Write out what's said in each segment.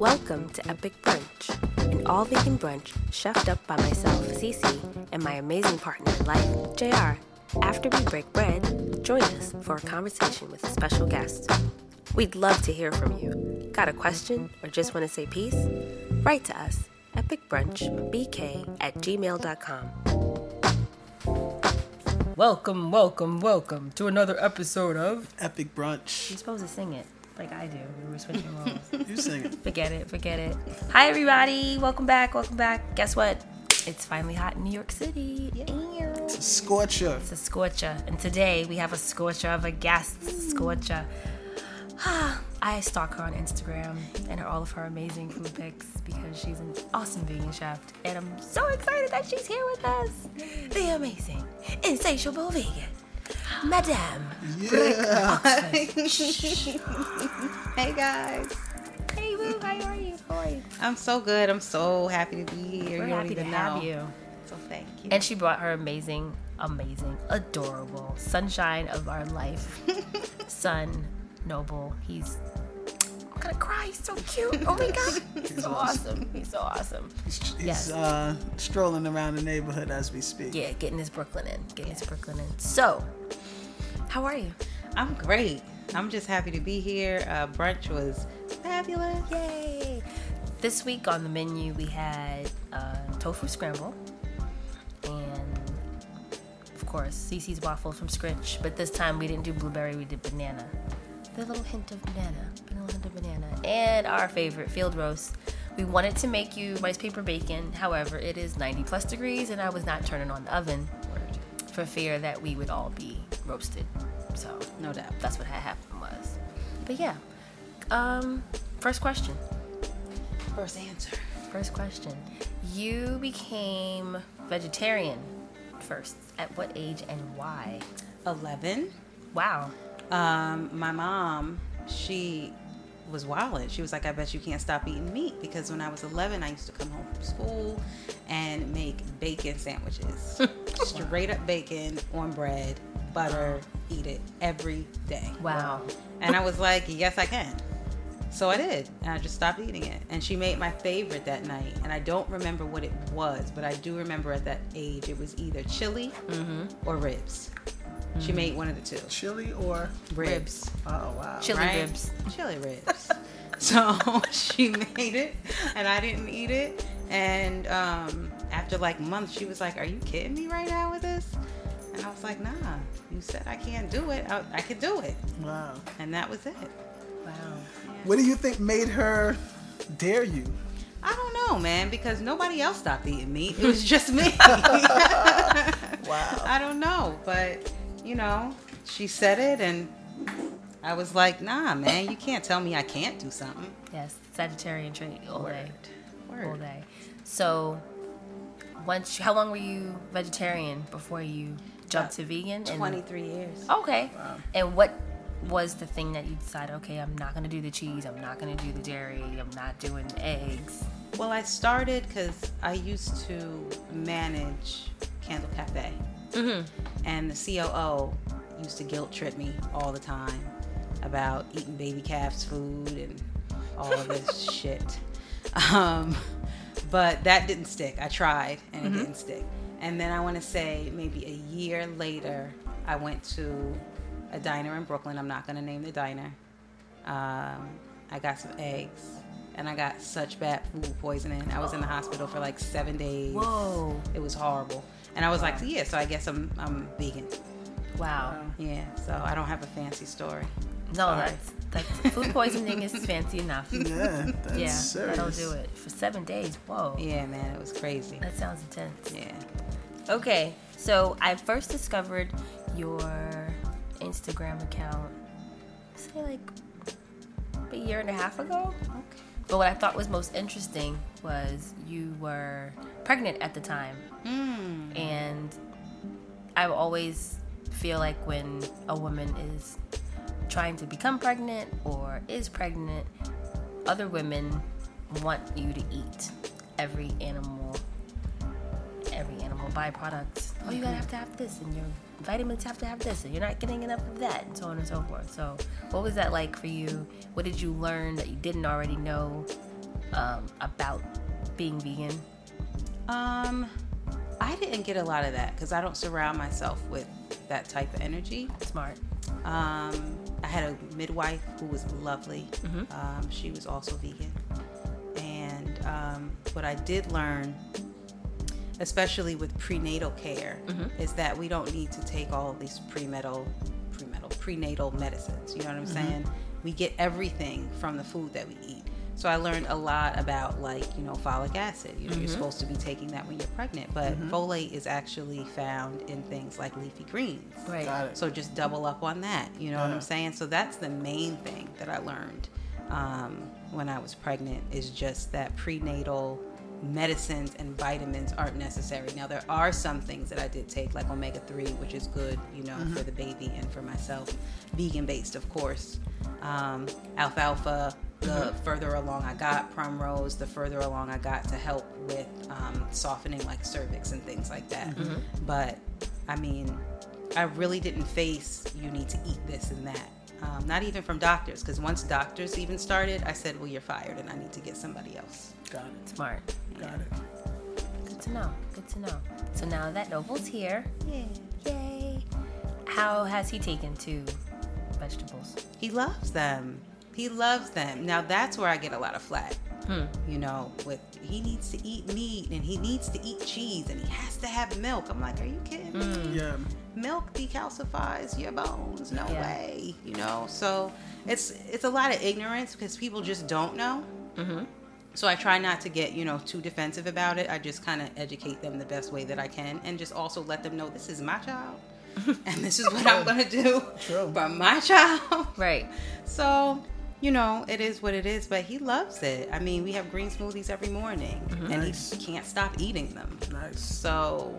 Welcome to Epic Brunch, an all vegan brunch chefed up by myself, Cece, and my amazing partner in life, JR. After we break bread, join us for a conversation with a special guest. We'd love to hear from you. Got a question or just want to say peace? Write to us, epicbrunchbk at gmail.com. Welcome, welcome, welcome to another episode of. Epic brunch. You're supposed to sing it like I do. We were switching roles. You sing it. forget it, forget it. Hi, everybody. Welcome back, welcome back. Guess what? It's finally hot in New York City. It's a Scorcher. It's a scorcher. And today we have a scorcher of a guest scorcher. I stalk her on Instagram and her, all of her amazing food pics because she's an awesome vegan chef. And I'm so excited that she's here with us. The amazing, insatiable vegan, Madame. Yeah. Hey guys, Hey, Boo, how are you? How are you? I'm so good. I'm so happy to be here. We're you don't happy to even have know. you. So thank you. And she brought her amazing, amazing, adorable sunshine of our life, son, Noble. He's. I'm gonna cry. He's so cute. Oh my god. He's so awesome. He's so awesome. He's Yes. uh, strolling around the neighborhood as we speak. Yeah, getting his Brooklyn in. Getting his Brooklyn in. So, how are you? I'm great. I'm just happy to be here. Uh, brunch was fabulous. Yay! This week on the menu we had uh, tofu scramble and of course Cece's waffles from Scritch. But this time we didn't do blueberry, we did banana. The little hint of banana, a little hint of banana, and our favorite field roast. We wanted to make you rice paper bacon. However, it is 90 plus degrees, and I was not turning on the oven for fear that we would all be roasted. So No doubt. that's what had happened was. But yeah. Um, first question. First answer. First question. You became vegetarian first. At what age and why? 11. Wow. Um, my mom, she was wild. She was like, I bet you can't stop eating meat because when I was 11, I used to come home from school and make bacon sandwiches. Straight up bacon on bread, butter, eat it every day. Wow. And I was like, yes, I can. So I did. And I just stopped eating it. And she made my favorite that night. And I don't remember what it was, but I do remember at that age it was either chili or ribs. She made one of the two. Chili or Ribs. oh wow. Chili Right? ribs. Chili ribs. so she made it and I didn't eat it. And um, after like months, she was like, Are you kidding me right now with this? And I was like, Nah, you said I can't do it. I, I could do it. Wow. And that was it. Wow. What do you think made her dare you? I don't know, man, because nobody else stopped eating meat. It was just me. Wow. I don't know, but you know, she said it, and I was like, "Nah, man, you can't tell me I can't do something." Yes, Sagittarian trait all day. All day. So, once how long were you vegetarian before you jumped to vegan? And- Twenty-three years. Okay. And what was the thing that you decided, okay, I'm not going to do the cheese, I'm not going to do the dairy, I'm not doing eggs? Well, I started because I used to manage Candle Cafe, Mm-hmm. and the COO used to guilt trip me all the time about eating baby calves food and all of this shit. Um, but that didn't stick. I tried and it didn't stick. And then I want to say maybe a year later, I went to a diner in Brooklyn. I'm not going to name the diner. Um, I got some eggs and I got such bad food poisoning. I was in the hospital for like seven days. Whoa. It was horrible. And I was like, yeah, so I guess I'm I'm vegan. Wow. Yeah, so I don't have a fancy story. No, Sorry. that's that's food poisoning is fancy enough. Yeah, that's yeah, serious. that'll do it for seven days. Whoa, Yeah, man, it was crazy. that sounds intense. Yeah. Okay, so I first discovered your Instagram account, say like a year and a half ago. Okay. But what I thought was most interesting was you were pregnant at the time, Mm. and I always feel like when a woman is trying to become pregnant or is pregnant, other women want you to eat every animal, every animal byproduct. Oh, you gotta have to have this, and your vitamins have to have this, and you're not getting enough of that, and so on and so forth. So, what was that like for you? What did you learn that you didn't already know? um, about being vegan? Um, I didn't get a lot of that because I don't surround myself with that type of energy. Smart. Um, I had a midwife who was lovely. Um, she was also vegan. And um, what I did learn, especially with prenatal care, mm-hmm. is that we don't need to take all these prenatal, prenatal, prenatal medicines. You know what I'm mm-hmm. saying? We get everything from the food that we eat. So I learned a lot about like you know folic acid. You know you're mm-hmm. supposed to be taking that when you're pregnant, but folate is actually found in things like leafy greens. Right. Got it. So just double up on that. You know what I'm saying? So that's the main thing that I learned um, when I was pregnant is just that prenatal medicines and vitamins aren't necessary. Now there are some things that I did take, like omega three, which is good, you know, for the baby and for myself. Vegan based, of course. Um, alfalfa. The further along I got, primrose. The further along I got to help with um, softening, like cervix and things like that. But I mean, I really didn't face you need to eat this and that. Um, not even from doctors, because once doctors even started, I said, "Well, you're fired, and I need to get somebody else." Got it. Smart. Got it. Good to know. Good to know. So now that Noble's here, Yeah. yay! How has he taken to vegetables? He loves them. He loves them. Now that's where I get a lot of flack. Hmm. You know, with he needs to eat meat and he needs to eat cheese and he has to have milk. I'm like, are you kidding? me? Yeah. milk decalcifies your bones no Yeah. way you know so it's it's a lot of ignorance because people just don't know Mm-hmm. so i try not to get you know too defensive about it i just kind of educate them the best way that i can and just also let them know this is my child and this is what i'm gonna do True. for my child Right. so you know it is what it is but he loves it i mean we have green smoothies every morning mm-hmm. and Nice. he can't stop eating them Nice. so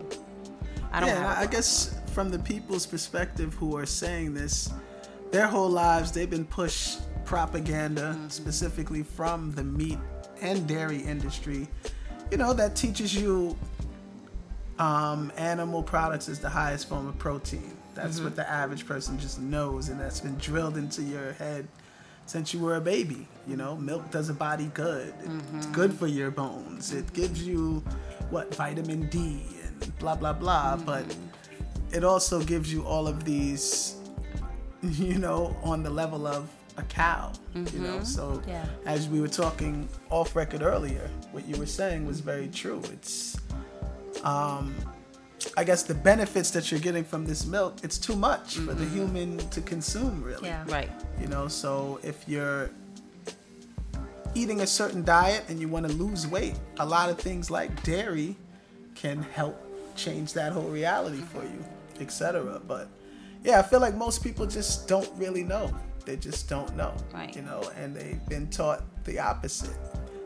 i don't yeah, and have a I, guess from the people's perspective who are saying this, their whole lives they've been pushed propaganda mm-hmm. specifically from the meat and dairy industry. You know that teaches you um, animal products is the highest form of protein. That's what mm-hmm. the average person just knows, and that's been drilled into your head since you were a baby. You know, milk does a body good. It's mm-hmm. good for your bones. It gives you what vitamin D and blah blah blah. Mm-hmm. But it also gives you all of these, you know, on the level of a cow. You know, mm-hmm. so Yeah. as we were talking off record earlier, what you were saying was very true. It's um, I guess the benefits that you're getting from this milk, it's too much for the mm-hmm. human to consume, really. Yeah. right You know, so if you're eating a certain diet and you want to lose weight, a lot of things like dairy can help change that whole reality mm-hmm. for you, etc. But yeah, I feel like most people just don't really know. They just don't know. Right. You know, and they've been taught the opposite.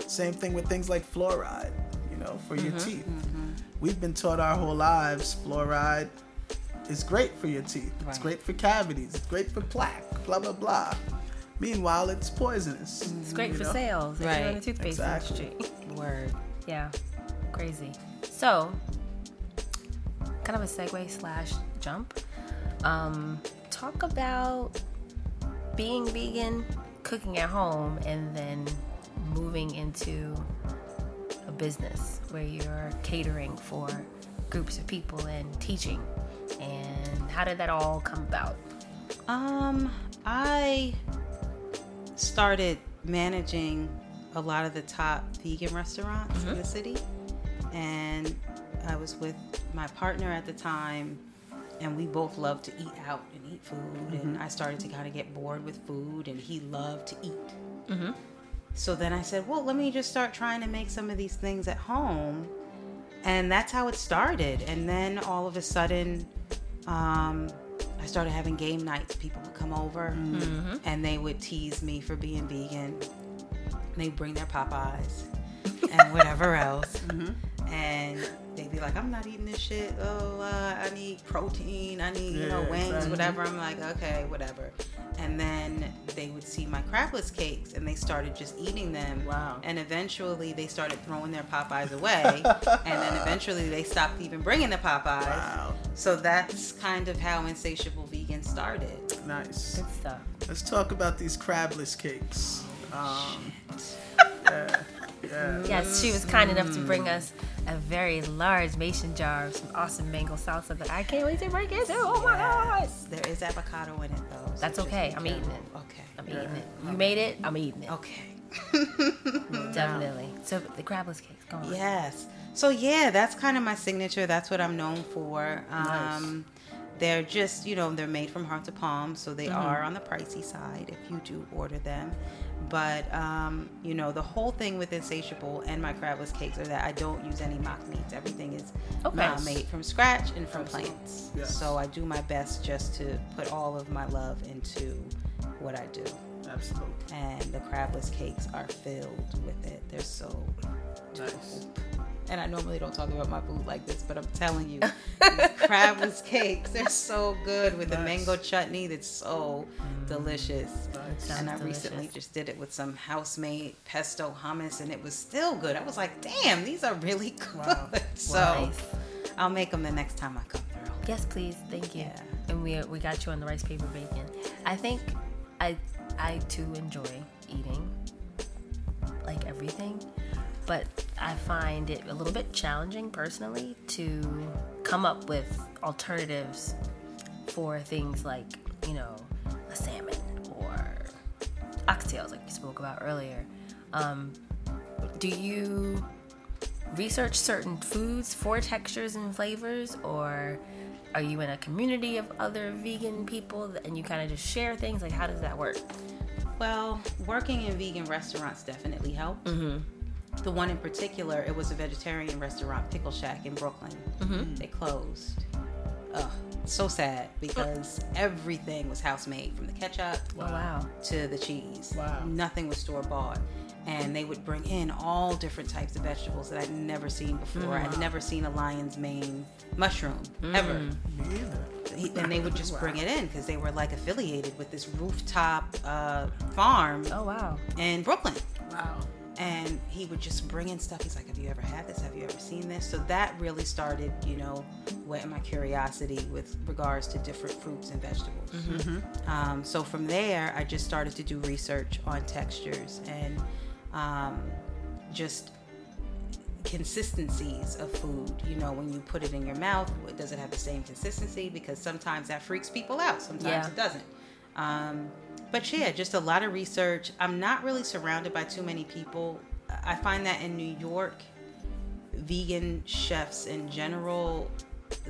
Same thing with things like fluoride, you know, for your mm-hmm. teeth. We've been taught our whole lives fluoride is great for your teeth. It's great for cavities. It's great for plaque. Blah blah blah. Meanwhile, it's poisonous. It's great for know? sales if you're in the toothpaste Exactly. industry. word Yeah, crazy. So, kind of a segue slash jump. Um, talk about being vegan, cooking at home, and then moving into a business where you're catering for groups of people and teaching. And how did that all come about? Um, I started managing a lot of the top vegan restaurants in mm-hmm. the city, and I was with my partner at the time, and we both loved to eat out and eat food. And mm-hmm. I started to kind of get bored with food, and he loved to eat. Mm-hmm. So then I said, well, let me just start trying to make some of these things at home. And that's how it started. And then all of a sudden, um, I started having game nights. People would come over and they would tease me for being vegan. They'd bring their Popeyes and whatever else. And they'd be like, I'm not eating this shit. Oh, uh, I need protein. I need, you know, Yeah, wings, exactly. whatever. I'm like, okay, whatever. And then they would see my crabless cakes and they started just eating them. Wow. And eventually they started throwing their Popeyes away. and then eventually they stopped even bringing the Popeyes. Wow. So that's kind of how Insatiable Vegan started. Nice. Good stuff. Let's talk about these crabless cakes. Um, yeah. Yes, she was kind enough to bring us a very large mason jar of some awesome mango salsa that I can't wait to break into. Oh my god! There is avocado in it though. so That's okay. I'm eating it. Okay. I'm eating it. You made it. I'm eating it. Okay. Definitely. So the crabless cakes. Go on. Yes. So yeah, that's kind of my signature. That's what I'm known for. Um, They're just, you know, they're made from heart to palm, so they are on the pricey side if you do order them. But um, you know, the whole thing with Insatiable and my crabless cakes are that I don't use any mock meats. Everything is Okay. uh, made from scratch and from plants. Yes. So I do my best just to put all of my love into what I do. Absolutely. And the crabless cakes are filled with it. They're so Nice. And I normally don't talk about my food like this, but I'm telling you, these crabless cakes, they're so good with the mango chutney mm. that's so delicious. Nice. And I delicious. recently just did it with some house-made pesto hummus, and it was still good. I was like, damn, these are really good. Wow. So Nice. I'll make them the next time I come through. Yes, please. Thank you. Yeah. And we we got you on the rice paper bacon. I think I I too enjoy eating like everything, but I find it a little bit challenging personally to come up with alternatives for things like you know a salmon or oxtails, like we spoke about earlier. Um, do you research certain foods for textures and flavors or are you in a community of other vegan people and you kind of just share things like how does that work Well, working in vegan restaurants definitely helped. The one in particular, it was a vegetarian restaurant, Pickle Shack in Brooklyn. Mm-hmm. They closed. Ugh, so sad because everything was house made from the ketchup wow to the cheese. Wow. Nothing was store bought. And they would bring in all different types of vegetables that I'd never seen before. Mm. I'd never seen a lion's mane mushroom mm. ever Me and they would just bring it in because they were like affiliated with this rooftop uh, farm oh wow in Brooklyn. Wow. And he would just bring in stuff. He's like, "Have you ever had this? Have you ever seen this?" So that really started, you know, whetting my curiosity with regards to different fruits and vegetables. Um, so from there, I just started to do research on textures and um, just consistencies of food. You know, when you put it in your mouth, does it have the same consistency? Because sometimes that freaks people out. Sometimes Yeah. it doesn't. Um, but yeah, just a lot of research. I'm not really surrounded by too many people. I find that in New York, vegan chefs in general,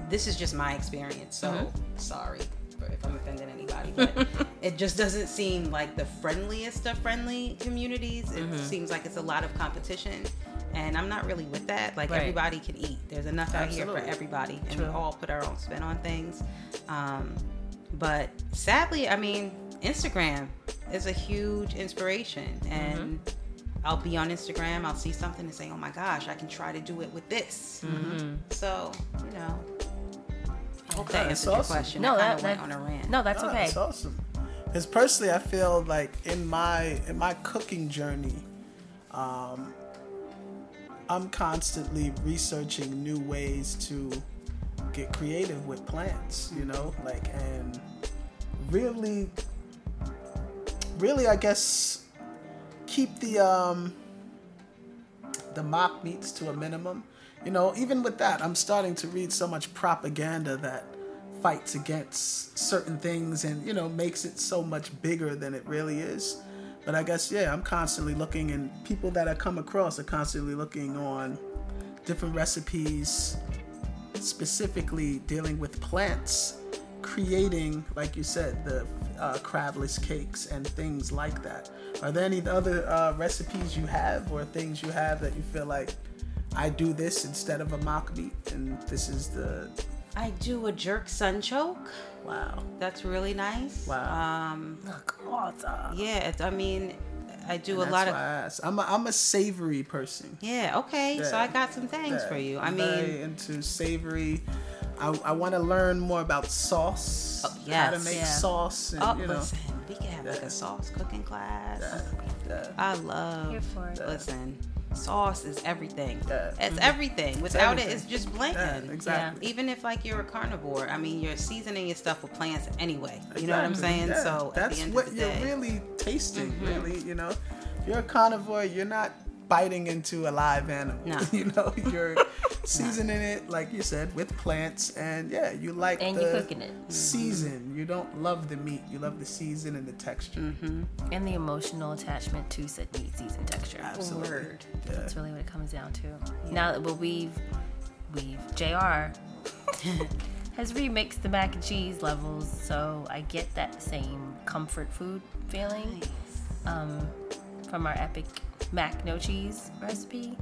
this is just my experience. So sorry if I'm offending anybody, but it just doesn't seem like the friendliest of friendly communities. It seems like it's a lot of competition. And I'm not really with that. Like Right. everybody can eat. There's enough out here for everybody, and True. we all put our own spin on things. Um, but sadly, I mean, Instagram is a huge inspiration, and I'll be on Instagram, I'll see something and say, "Oh my gosh, I can try to do it with this." So you know, I hope that Okay, answers that's your awesome. question. no I that, that went on a rant. no that's Ah, okay That's awesome. Because personally, I feel like in my in my cooking journey, um, I'm constantly researching new ways to get creative with plants. You know, like and really, really, I guess keep the um the mock meats to a minimum. You know, even with that, I'm starting to read so much propaganda that fights against certain things and, you know, makes it so much bigger than it really is. But I guess, yeah, I'm constantly looking, and people that I come across are constantly looking on different recipes, specifically dealing with plants, creating, like you said, the uh, crabless cakes and things like that. Are there any other uh, recipes you have or things you have that you feel like I do this instead of a mock meat, and this is the I do a jerk sunchoke. wow, That's really nice. Wow. Um, Look, awesome. yeah, it, I mean, I do a That's lot why of. I asked. I'm a, I'm a savory person. Yeah. Okay. So I got some things Yeah, for you. I I'm mean, very into savory. I, I want to learn more about sauce, Oh, how to make Yeah. sauce, and oh, you know. listen, we can have like a sauce cooking class. Yeah, yeah. I love. Here for it. Listen, sauce is everything. Yeah. It's everything. Without everything. it, it's just bland. Yeah, exactly. Even if like you're a carnivore, I mean, you're seasoning your stuff with plants anyway. You know what I'm saying? Yeah. So at that's the end what of the you're day, Mm-hmm. really tasting. Really, you know, if you're a carnivore, you're not biting into a live animal. No. you know, you're seasoning it like you said with plants, and yeah, you like And the you're cooking it. season. You don't love the meat. You love the season and the texture. Mm-hmm. And the emotional attachment to said meat season texture. Absolutely. Word. Yeah. That's really what it comes down to. Now, but we've, we've, JR has remixed the mac and cheese levels, so I get that same comfort food feeling um, from our epic mac no cheese recipe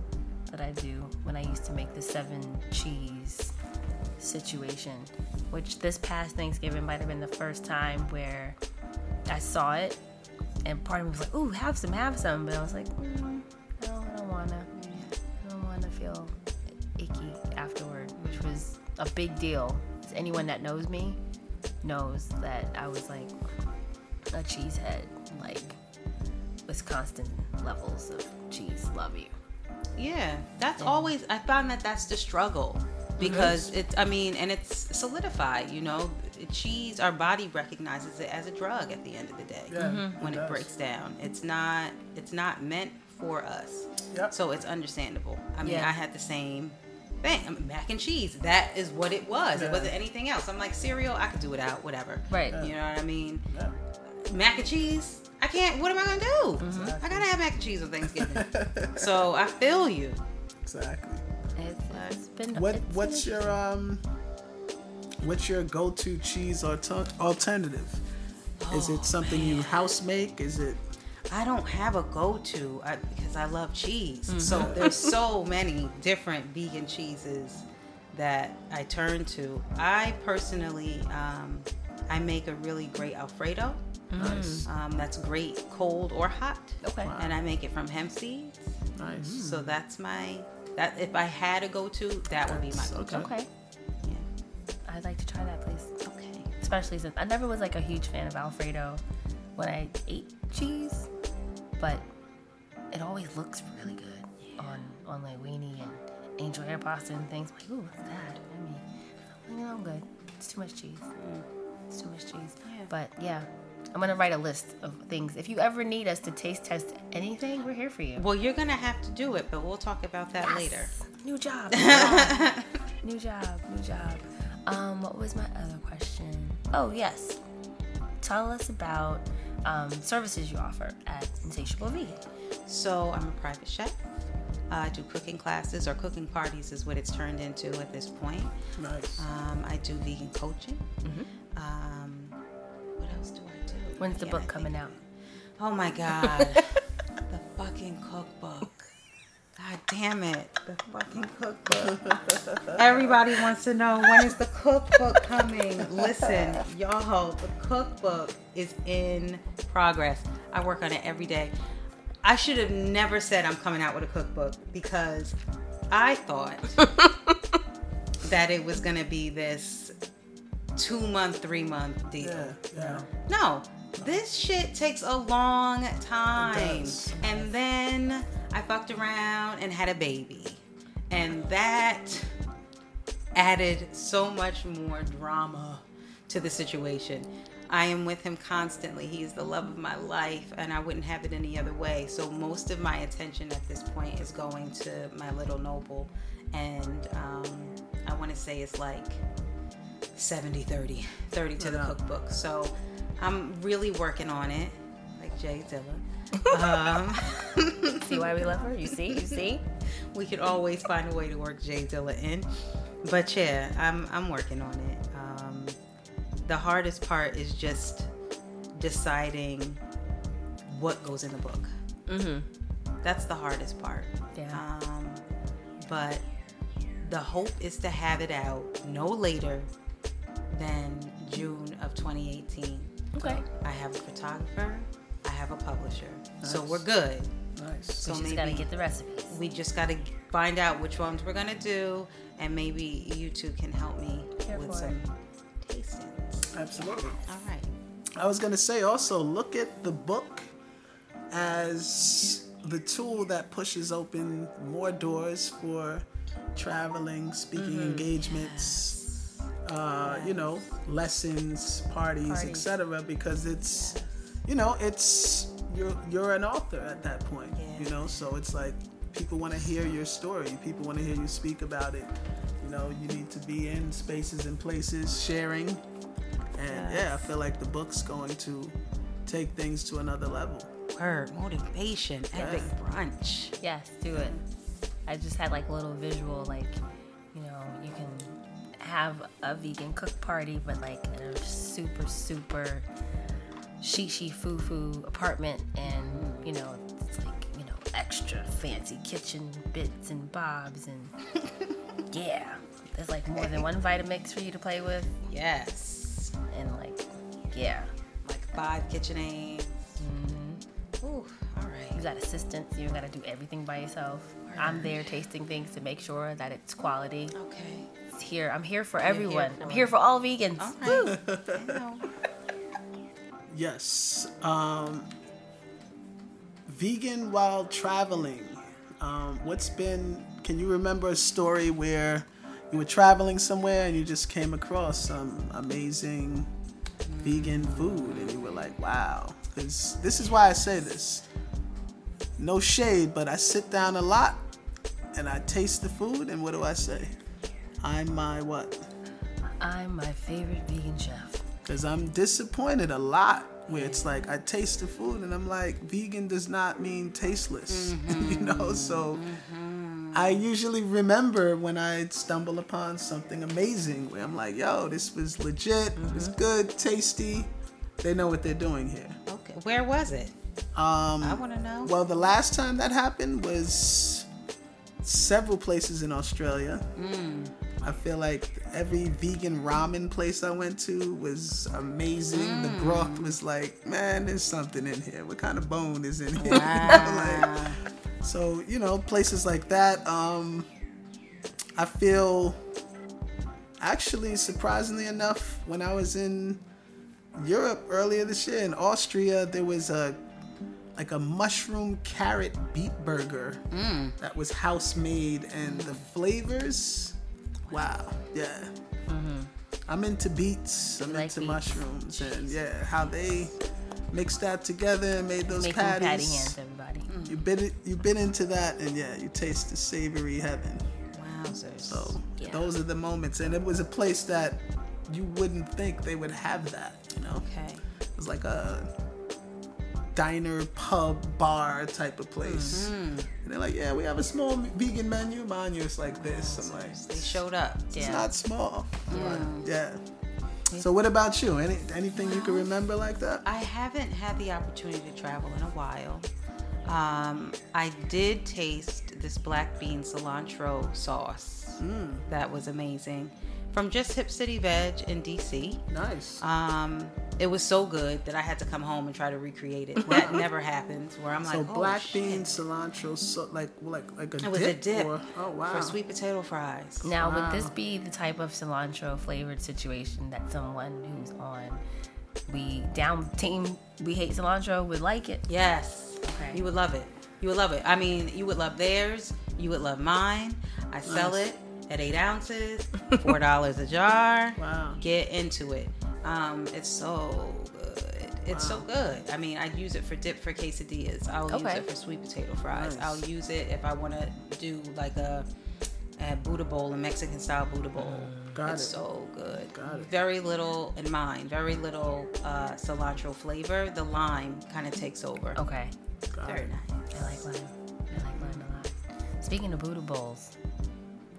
that I do when I used to make the seven cheese situation, which this past Thanksgiving might have been the first time where I saw it, and part of me was like, "Ooh, have some, have some," but I was like, mm, "No, I don't wanna. I don't wanna feel icky afterward," which was a big deal. Anyone that knows me knows that I was like a cheesehead, like with constant levels of cheese. Love you. Yeah, that's always. I found that that's the struggle because it's. I mean, and it's solidified. You know, cheese. Our body recognizes it as a drug at the end of the day Yeah, mm-hmm. when it it, breaks down. It's not. It's not meant for us. Yep. So it's understandable. I mean, Yeah. I had the same thing. I mean, mac and cheese. That is what it was. Yeah. It wasn't anything else. I'm like cereal. I could do without. Whatever. Right. You know what I mean? Yeah. mac and cheese. I can't. What am I gonna do? I gotta have mac and cheese on Thanksgiving. so I feel you. Exactly. It's, it's been What it's been what's your um what's your go-to cheese alter- alternative? Is Oh, it something you house make? Is it I don't have a go-to I, because I love cheese. Mm-hmm. So there's so many different vegan cheeses that I turn to. I personally, um, I make a really great Alfredo. Nice? Mm. Um, that's great cold or hot. Okay. Wow. And I make it from hemp seeds. Nice. Mm. So that's my that. If I had a go-to, that would be my go-to. okay. Okay. Yeah. I'd like to try that, please. Okay. Especially since I never was like a huge fan of Alfredo when I ate cheese, but it always looks really good on on like weenie and angel hair pasta and things. I'm like, ooh, what's that? I mean, you know, I'm good. It's too much cheese. Mm. It's too much cheese. Yeah. But yeah, I'm gonna write a list of things. If you ever need us to taste test anything, we're here for you. Well, you're gonna have to do it, but we'll talk about that later. Yes. New job. New job. new job. New job. Um, what was my other question? Oh yes. Tell us about um, services you offer at Insatiable Vegan. So I'm a private chef. I do cooking classes or cooking parties is what it's turned into at this point. Nice. Um, I do vegan coaching. Um, what else do I do? When's the Yeah, book coming out? Oh my god, the fucking cookbook. God damn it, the fucking cookbook. Everybody wants to know when is the cookbook coming. Listen, y'all, the cookbook is in progress. I work on it every day. I should have never said I'm coming out with a cookbook because I thought that it was gonna be this two month, three month deal. yeah, yeah. No, this shit takes a long time. And then I fucked around and had a baby. And that added so much more drama to the situation. I am with him constantly. He is the love of my life, and I wouldn't have it any other way. So, most of my attention at this point is going to my little noble. And um, I want to say it's like 70 30 30 to the cookbook so i'm really working on it like J Dilla um, See why we love her? You see? You see? we could always find a way to work J Dilla in but yeah i'm i'm working on it um, the hardest part is just deciding what goes in the book Mm-hmm. that's the hardest part Yeah. um, but the hope is to have it out no later than June of 2018. Okay. I have a photographer, I have a publisher. So we're good. Nice. So we just maybe gotta get the recipes. we just got to find out which ones we're going to do and maybe you two can help me Here with for some tastings. Absolutely. All right. I was gonna say also look at the book as the tool that pushes open more doors for traveling, speaking mm-hmm. engagements, uh, you know, lessons, parties, Parties. etc. Because it's, you know, it's you're you're an author at that point, Yeah. you know. So it's like people want to hear your story. People want to hear you speak about it. You know, you need to be in spaces and places sharing. And yeah, I feel like the book's going to take things to another level. Word, motivation, epic brunch. Yes, do it. I just had like a little visual, like, have a vegan cook party, but like in a super, super shishi foo foo apartment, and you know, it's like, you know, extra fancy kitchen bits and bobs, and yeah, there's like more than one Vitamix for you to play with, Yes. and like, yeah, Like five KitchenAids. Mm-hmm. Ooh, all right. you got assistants, you gotta do everything by yourself. I'm there tasting things to make sure that it's quality. Okay. It's here. I'm here for everyone. I'm here for all vegans. All Woo! I know. Yes. Um, vegan while traveling. Um, what's been, can you remember a story where you were traveling somewhere and you just came across some amazing vegan food and you were like, wow, this, this is why I say this. No shade, but I sit down a lot and I taste the food and what do I say? I'm my what? I'm my favorite vegan chef. Because I'm disappointed a lot where it's like I taste the food and I'm like, vegan does not mean tasteless, you know? Mm-hmm. So mm-hmm. I usually remember when I stumble upon something amazing where I'm like, yo, this was legit, it was mm-hmm. good, tasty. They know what they're doing here. Okay. Where was it? Um, I want to know. well, the last time that happened was several places in Australia. Mm. I feel like every vegan ramen place I went to was amazing. The broth was like, man, there's something in here. What kind of bone is in here? Wow. like, so you know, places like that. Um, I feel actually surprisingly enough, when I was in Europe earlier this year in Austria, there was a like a mushroom carrot beet burger that was house made, and the flavors, wow, yeah. Mm-hmm. I'm into beets. I'm like into beets. mushrooms, and yeah, how they mixed that together and made those Making patties. patty hands, everybody. Mm. You've been you've been into that, and yeah, you taste the savory heaven. Wowzers. So Yeah. those are the moments, and it was a place that you wouldn't think they would have that. You know, Okay. it was like a diner, pub, bar type of place. Mm-hmm. And they're like, yeah, we have a small vegan menu. Mine is like this. I'm like, They showed up. it's Yeah. not small. But, yeah. So what about you? Any anything you can remember like that? I haven't had the opportunity to travel in a while. Um, I did taste this black bean cilantro sauce. That was amazing. From just Hip City Veg in DC. Nice. Um, it was so good that I had to come home and try to recreate it. That never happens. Where I'm so like, oh, black shit. bean, cilantro, so like like like a It was dip. a dip Or, oh wow. for sweet potato fries. Now, Wow. would this be the type of cilantro flavored situation that someone who's on we down team we hate cilantro would like it? Yes. Okay. You would love it. You would love it. I mean, you would love theirs. You would love mine. I sell Nice. it at eight ounces, four dollars a jar. Wow. Get into it. Um, it's so good. It's so good. I mean, I use it for dip for quesadillas. I'll use it for sweet potato fries. Nice. I'll use it if I want to do like a, a Buddha bowl, a Mexican style Buddha bowl. Got it's it. so good. Got it. Very little in mine. Very little uh, cilantro flavor. The lime kind of takes over. Okay. Got Very it. nice. I like lime. I like lime a lot. Speaking of Buddha bowls,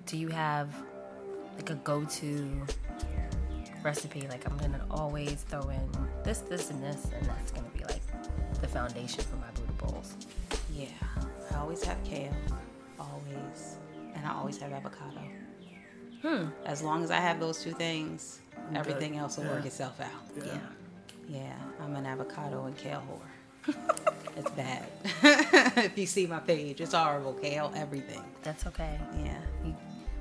do you have like a go-to recipe? Like I'm gonna always throw in this, this, and this, and that's gonna be like the foundation for my Buddha bowls. Yeah, I always have kale, always, and I always have avocado. Hmm. As long as I have those two things, good. everything else will Yeah. work itself out. Yeah. Yeah. Yeah, I'm an avocado and kale whore. it's bad. if you see my page, it's horrible. Kale, everything. That's okay. Yeah. You-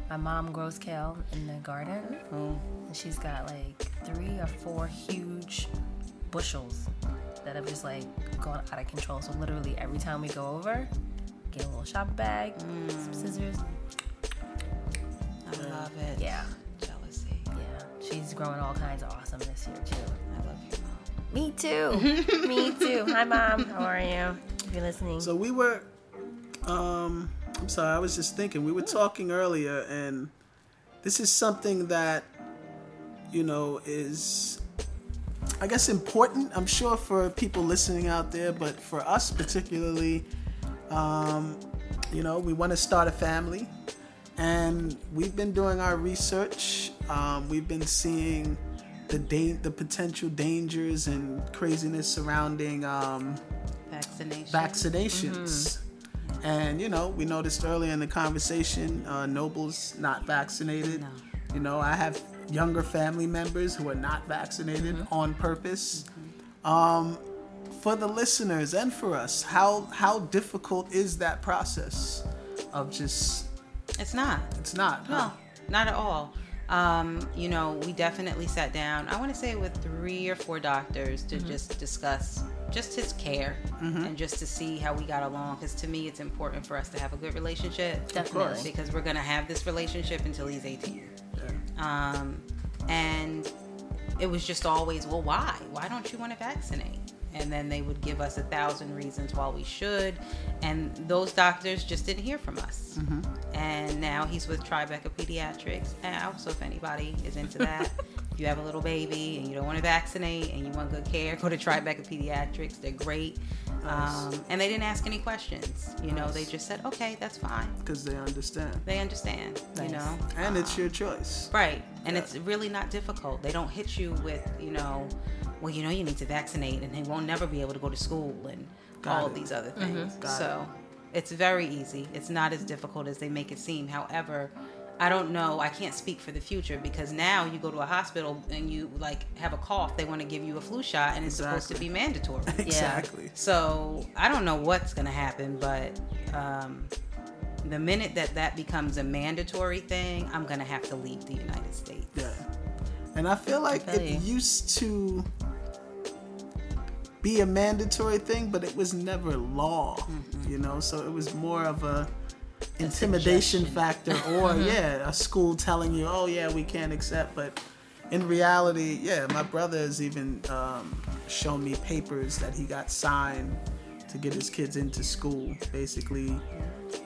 My mom grows kale in the garden, Mm. and she's got like three or four huge bushels that have just like gone out of control. So literally every time we go over, get a little shop bag, some scissors. I love it. Yeah. Jealousy. Yeah, she's growing all kinds of awesomeness here too. I love you, mom. Me too. Me too. Hi, mom. How are you? If you're listening. So we were, um, I'm sorry, I was just thinking. We were talking earlier, and this is something that, you know, is, I guess, important. I'm sure for people listening out there, but for us particularly, um, you know, we want to start a family, and we've been doing our research. Um, we've been seeing the da- the potential dangers and craziness surrounding um, Vaccination. vaccinations. And you know, we noticed earlier in the conversation, uh, Noble's not vaccinated. No. You know, I have younger family members who are not vaccinated on purpose. Um, for the listeners and for us, how how difficult is that process of just? It's not. It's not. No, huh? not at all. Um, you know, we definitely sat down, I want to say with three or four doctors to just discuss just his care and just to see how we got along. Because to me, it's important for us to have a good relationship. Definitely. Because we're going to have this relationship until he's 18. Yeah. Um, and it was just always, well, why? Why don't you want to vaccinate? And then they would give us a thousand reasons why we should. And those doctors just didn't hear from us. And now he's with Tribeca Pediatrics. And also, if anybody is into that, if you have a little baby and you don't want to vaccinate and you want good care, go to Tribeca Pediatrics. They're great. Nice. Um, and they didn't ask any questions. You know, they just said, okay, that's fine. Because they understand, They understand, you know. and it's your choice. Right. And Yeah. it's really not difficult. They don't hit you with, you know, well, you know, you need to vaccinate and they won't never be able to go to school and Got all it. these other things. Got so it's very easy. It's not as difficult as they make it seem. However, I don't know. I can't speak for the future because now you go to a hospital and you like have a cough, they want to give you a flu shot and it's supposed to be mandatory. exactly. So I don't know what's going to happen, but um, the minute that that becomes a mandatory thing, I'm going to have to leave the United States. Yeah. And I feel like feel it you. used to be a mandatory thing, but it was never law, Mm-hmm. you know? So it was more of a intimidation factor or yeah, a school telling you, "Oh yeah, we can't accept." But in reality, yeah, my brother has even um, shown me papers that he got signed to get his kids into school, basically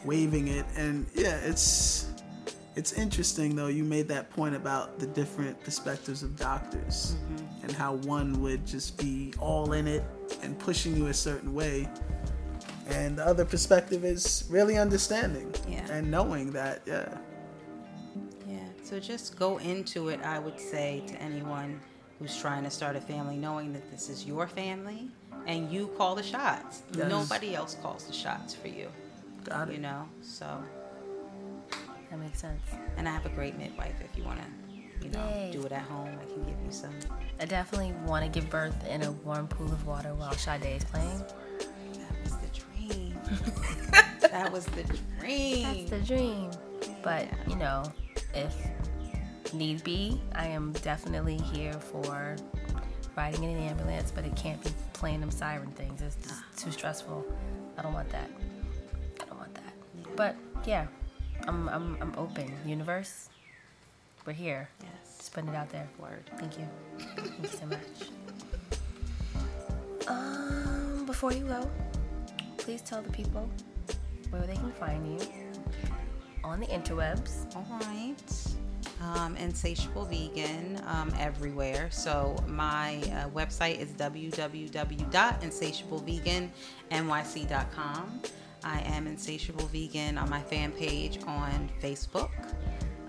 waiving it. And yeah, it's it's interesting though. You made that point about the different perspectives of doctors and how one would just be all in it and pushing you a certain way. And the other perspective is really understanding Yeah. and knowing that, yeah, Yeah. So just go into it, I would say, to anyone who's trying to start a family, knowing that this is your family and you call the shots. Yes. Nobody else calls the shots for you, got it. you know? So, That makes sense. and I have a great midwife if you want to, you know, Yay. do it at home. I can give you some. I definitely want to give birth in a warm pool of water while Sade is playing. that was the dream. That's the dream. But, you know, if need be, I am definitely here for riding in an ambulance, but it can't be playing them siren things. It's just too stressful. I don't want that. I don't want that. But yeah, I'm, I'm, I'm open. Universe, we're here. Yes. Just putting it out there. Word. Thank you. Thank you so much. Um, before you go, please tell the people where they can find you on the interwebs. All right. Um, Insatiable Vegan um, everywhere. So my uh, website is www.insatiablevegannyc.com. I am Insatiable Vegan on my fan page on Facebook.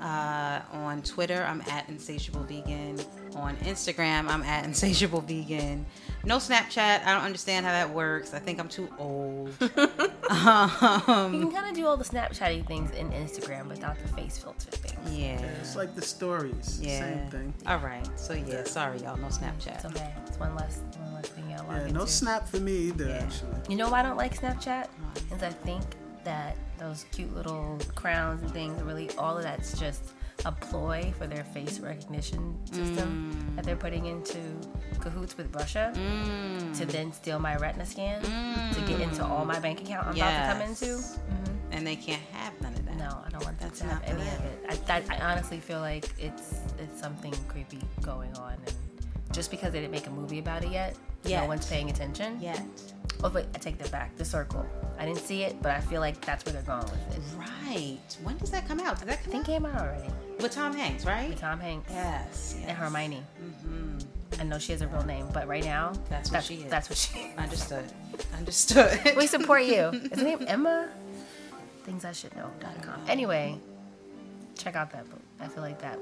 Uh, on Twitter, I'm at Insatiable Vegan. On Instagram, I'm at Insatiable Vegan. No Snapchat. I don't understand how that works. I think I'm too old. um, You can kind of do all the Snapchatty things in Instagram but not the face filter things. yeah. It's like the stories, Yeah. same thing. All right. So yeah, sorry y'all, no It's Snapchat. okay. It's one less, one less thing y'all log Yeah, no into. snap for me either, Yeah. actually. You know why I don't like Snapchat? Is I think that those cute little crowns and things, really, all of that's just a ploy for their face recognition system mm. that they're putting into cahoots with Russia mm. to then steal my retina scan to get into all my bank account I'm about to come into. Yes. And they can't have none of that. No, I don't want that That's to have any them. of it. I, that, I honestly feel like it's it's something creepy going on, and just because they didn't make a movie about it yet, Yet. no one's paying attention. Yet. Oh, wait, I take that back. The Circle. I didn't see it, but I feel like that's where they're going with it. right. When does that come out? Did that I think out? came out already. With Tom Hanks, right? With Tom Hanks Yes. and yes. Hermione. Mm-hmm. I know she has a real name, but right now, That's what that's, she is. That's what she is. Understood. Understood. we support you. Is her name Emma? Things I should know.com. Anyway, check out that book. I feel like that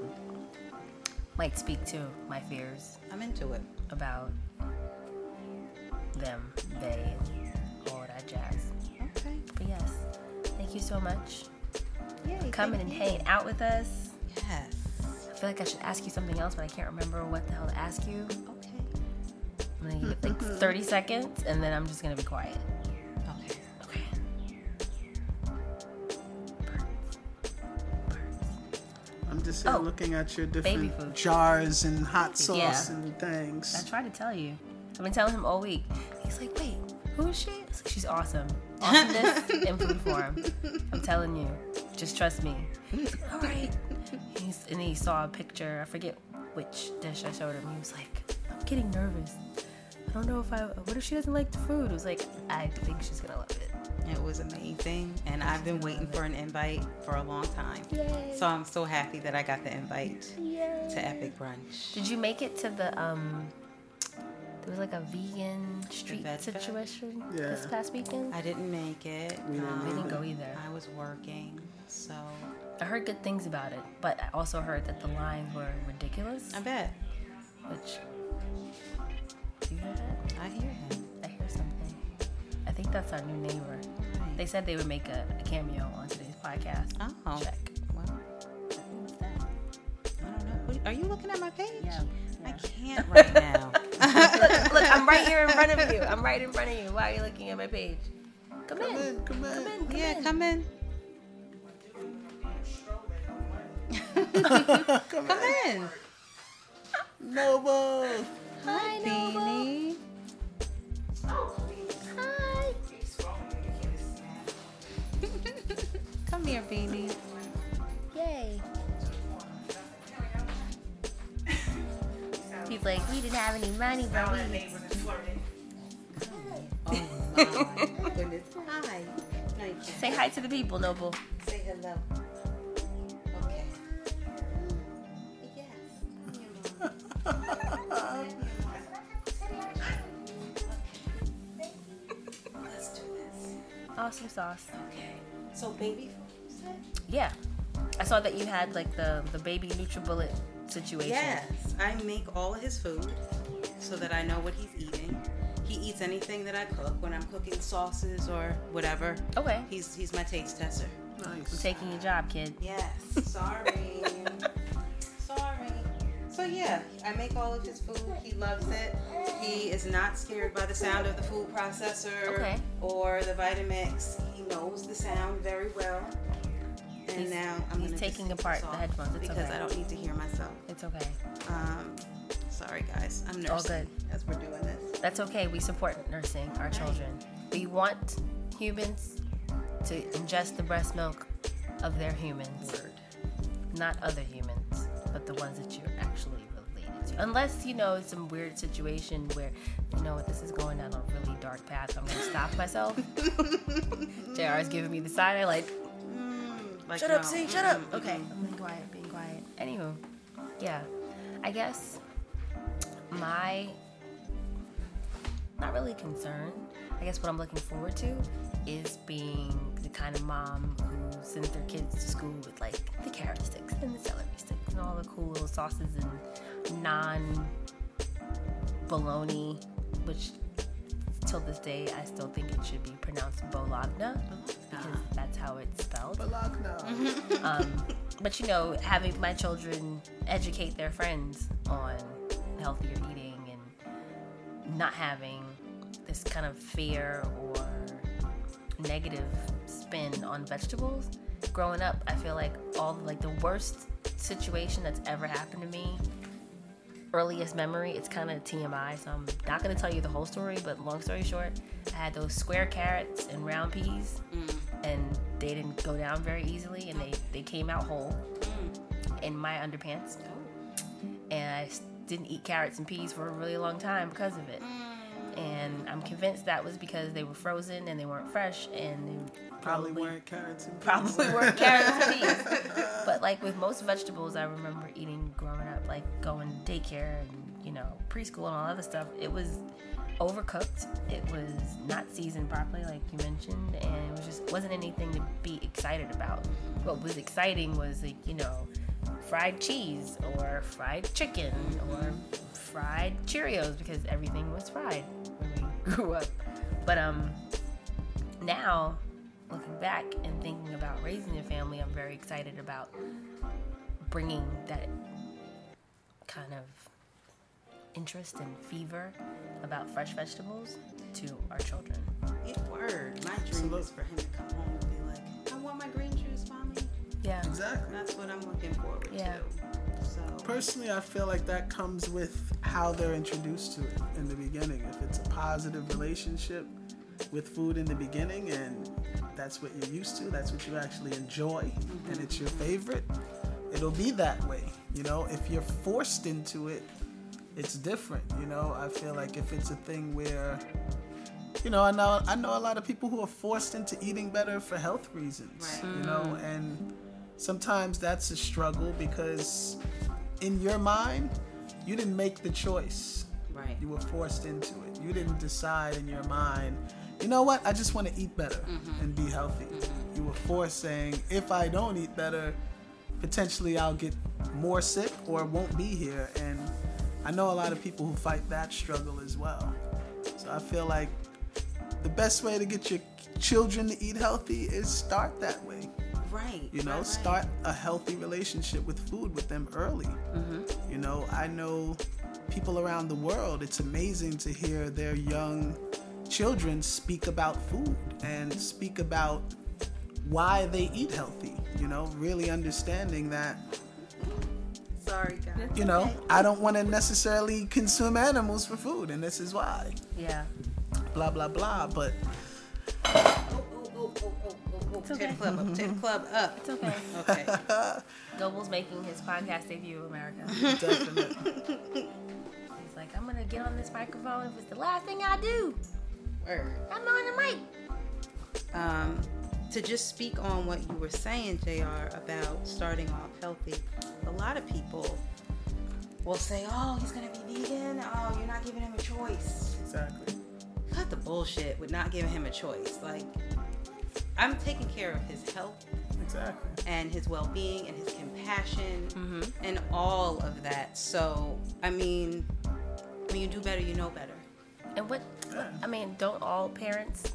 might speak to my fears I'm into it. about them, they, all that jazz. Okay. But yes, thank you so much Yay, for coming and you. hanging out with us. Yes. I feel like I should ask you something else, but I can't remember what the hell to ask you. Okay. I'm gonna give it like 30 seconds and then I'm just gonna be quiet. Just Oh, looking at your baby different food. jars and hot sauce Yeah. and things. I tried to tell you. I've been telling him all week. He's like, wait, who is she? Like, She's awesome. Awesomeness in food form. I'm telling you. Just trust me. Like, all right. He's, and he saw a picture. I forget which dish I showed him. He was like, I'm getting nervous. I don't know if I. What if she doesn't like the food? I was like, I think she's gonna love it. It was amazing, and I've been waiting for an invite for a long time. Yay. So I'm so happy that I got the invite Yay. to Epic Brunch. Did you make it to the um? There was like a vegan street situation Yeah. this past weekend. I didn't make it. We didn't Um, We didn't go either. I was working, so I heard good things about it, but I also heard that the lines were ridiculous. I bet Which you hear that? I hear him. Think that's our new neighbor. They said they would make a, a cameo on today's podcast. Oh, Check. well, Who was that? I don't know. What- Are you looking at my page? Yeah. I can't right now. look, look, I'm right here in front of you. I'm right in front of you. Why are you looking at my page? Come, Come in. come in. Come in. Yeah, come in. Come Come in. in. Noble. Hi, Noble. Beanie. Oh. Come here, Beanie. Yay. He's like, we didn't have any money, but we. Oh my goodness. Hi. No. Say hi to the people, Noble. Say hello. Okay. Yes. Let's do this. Awesome sauce. Okay. So baby food, you said? Yeah. I saw that you had like the the baby NutriBullet situation. Yes. I make all of his food so that I know what he's eating. He eats anything that I cook when I'm cooking sauces or whatever. Okay. He's he's my taste tester. I'm taking your job, kid. Yes. Sorry. Sorry. So yeah, I make all of his food. He loves it. He is not scared by the sound of the food processor Okay. or the Vitamix. He knows the sound very well. And He's- now I'm he's taking apart the headphones. It's because okay. I don't need to hear myself. It's okay. Um, sorry guys, I'm nursing All good. as we're doing this. That's okay. We support nursing our children. We want humans to ingest the breast milk of their humans, Word. not other humans, but the ones that you're actually related to. Unless you know it's some weird situation where you know what this is going down a really dark path. I'm gonna stop myself. Jr. is giving me the side eye like like Shut up, no. see, shut up. Okay. I'm being quiet, being quiet. Anywho, yeah, I guess my not really concern. I guess what I'm looking forward to is being the kind of mom who sends their kids to school with like the carrot sticks and the celery sticks and all the cool little sauces and non bologna, which till this day I still think it should be pronounced bologna because that's how it's spelled. Bologna. Um, but you know, having my children educate their friends on healthier eating and not having this kind of fear or negative spin on vegetables. Growing up, I feel like all like the worst situation that's ever happened to me earliest memory, it's kind of TMI, so I'm not gonna tell you the whole story, but long story short, I had those square carrots and round peas, mm. and they didn't go down very easily, and they, they came out whole mm. in my underpants, oh. and I didn't eat carrots and peas for a really long time because of it. Mm. And I'm convinced that was because they were frozen and they weren't fresh, and they Probably weren't carrots and probably weren't carrots and peas. But like with most vegetables, I remember eating growing up, like going to daycare and you know preschool and all other stuff. It was overcooked. It was not seasoned properly, like you mentioned, and it was just wasn't anything to be excited about. What was exciting was like you know fried cheese or fried chicken or fried Cheerios because everything was fried grew up. But um now looking back and thinking about raising a family, I'm very excited about bringing that kind of interest and fever about fresh vegetables to our children. It word. My dream is for him to come home and be like, I want my green juice, mommy. Yeah. Exactly. That's what I'm looking forward Yeah. to. So Personally, I feel like that comes with how they're introduced to it in the beginning. If it's a positive relationship with food in the beginning and that's what you're used to, that's what you actually enjoy, and it's your favorite, it'll be that way. You know, if you're forced into it, it's different. You know, I feel like if it's a thing where you know, I know I know a lot of people who are forced into eating better for health reasons. Right. You know, mm. and sometimes that's a struggle because in your mind, you didn't make the choice. right. You were forced into it. You didn't decide in your mind, you know what, I just want to eat better mm-hmm. and be healthy. Mm-hmm. You were forced saying, if I don't eat better, potentially I'll get more sick or won't be here. And I know a lot of people who fight that struggle as well. So I feel like the best way to get your children to eat healthy is start that way. Right. You know, right, right. start a healthy relationship with food with them early. Mm-hmm. You know, I know people around the world, it's amazing to hear their young children speak about food and speak about why they eat healthy. You know, really understanding that, Sorry, guys. you know, I don't want to necessarily consume animals for food, and this is why. Yeah. Blah, blah, blah. But oh. okay. Ten club up. Ten club up. It's okay. Okay. Noble's making his podcast debut in America. definitely. He's like, I'm gonna get on this microphone if it's the last thing I do. Word. I'm on the mic. um, to just speak on what you were saying, JR, about starting off healthy, a lot of people will say, Oh, he's gonna be vegan. Oh, you're not giving him a choice. exactly. Cut the bullshit with not giving him a choice. Like, I'm taking care of his health Exactly. and his well being and his compassion mm-hmm. and all of that. So, I mean, when you do better, you know better. And what? I mean, don't all parents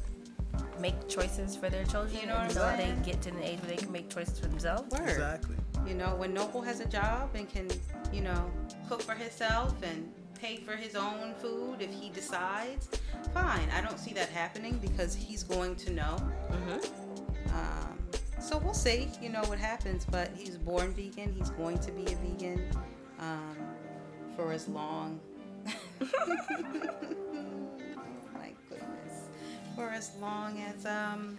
make choices for their children You know what I'm until saying? they get to the age where they can make choices for themselves? Word. Exactly. You know, when Noble has a job and can, you know, cook for himself and pay for his own food if he decides, fine. I don't see that happening because he's going to know. Um, so we'll see, you know, what happens. But he's born vegan. He's going to be a vegan um, for as long. My goodness. For as long as, um,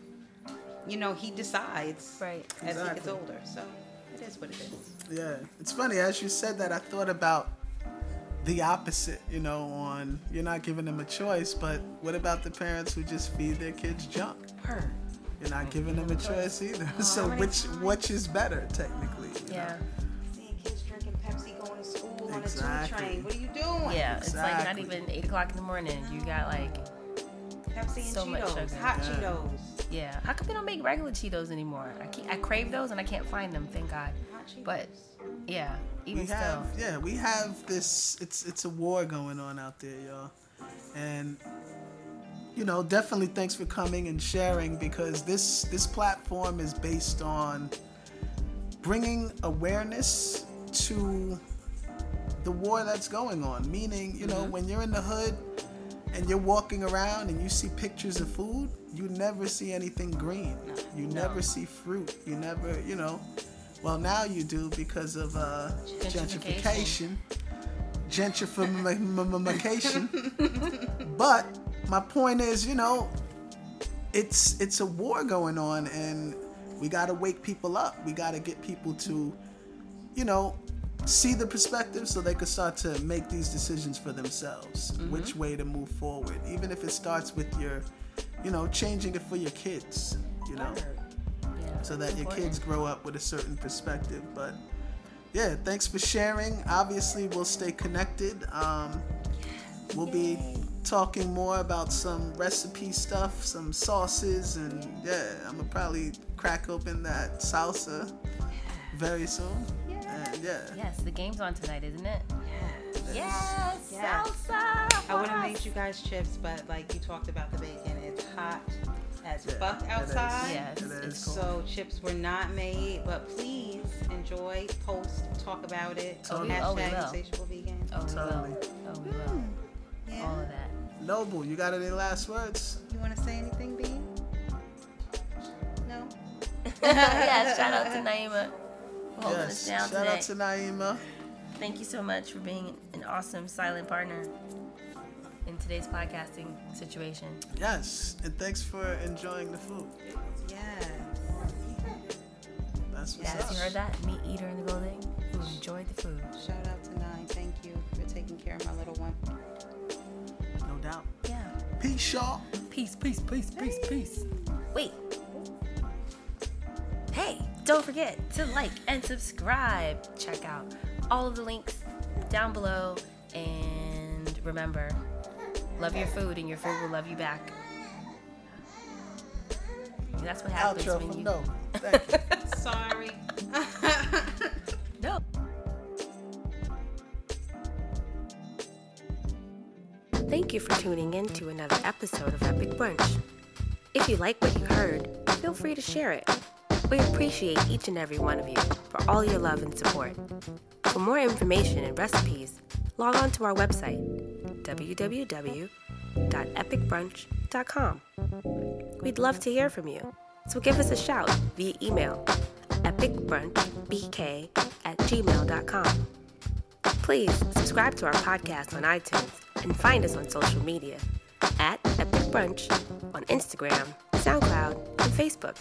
you know, he decides Right. as he gets older. So it is what it is. Yeah, it's funny as you said that. I thought about the opposite. You know, on you're not giving them a choice, but what about the parents who just feed their kids junk? Her. You're not giving them a choice either. so which which is better technically? you Yeah. know? Seeing kids drinking Pepsi, going to school on a Exactly. train. What are you doing? Yeah. It's like not even eight o'clock in the morning. You got like, Pepsi and So Cheetos, sugar. hot Yeah. Cheetos, yeah. How come they don't make regular Cheetos anymore? I keep, I crave those and I can't find them. Thank God. But yeah, even We still. have yeah, we have this. It's it's a war going on out there, y'all, and you know definitely thanks for coming and sharing because this this platform is based on bringing awareness to the war that's going on. Meaning, you know, mm-hmm. when you're in the hood and you're walking around and you see pictures of food, you never see anything green. You never see fruit. You never, you know. Well, now you do because of uh, gentrification, gentrification. but my point is, you know, it's it's a war going on, and we got to wake people up. We got to get people to, you know, see the perspective so they could start to make these decisions for themselves Mm-hmm. which way to move forward even if it starts with your you know changing it for your kids you know? Yeah, so that your important. kids grow up with a certain perspective but yeah thanks for sharing. Obviously we'll stay connected. Um, we'll be talking more about some recipe stuff some sauces and yeah i'm gonna probably crack open that salsa very soon yeah Yes, the game's on tonight, isn't it? Yes. Yes, Yes. salsa. I would have made you guys chips, but like you talked about the bacon, it's hot as Yeah, fuck outside. Yeah, it's, It it's cool. So chips were not made, but please enjoy, post, talk about it. Oh, we- oh, we Hashtag will. insatiable vegan. oh, we Totally. will. Oh, we will. Hmm, yeah. All of that. noble you got any last words You want to say anything, B? No. yeah, shout out to Naima for holding yes us down shout today. out to naima Thank you so much for being an awesome silent partner in today's podcasting situation. yes and thanks for enjoying the food Yes. that's what's Yes, up you heard that? Meat eater in the building who enjoyed the food. Shout out to Nine. Thank you for taking care of my little one. no doubt Yeah. peace y'all Peace, peace, peace, peace, peace. Wait. Hey, don't forget to like and subscribe. Check out all of the links down below. And remember, love your food and your food will love you back. And that's what happens outro when you. no thank you Sorry. No. Thank you for tuning in to another episode of Epic Brunch. If you like what you heard, feel free to share it. We appreciate each and every one of you for all your love and support. For more information and recipes, log on to our website, www.epicbrunch.com. We'd love to hear from you, so give us a shout via email epicbrunchbk at gmail.com. Please subscribe to our podcast on iTunes and find us on social media at Epic Brunch on Instagram, SoundCloud, and Facebook.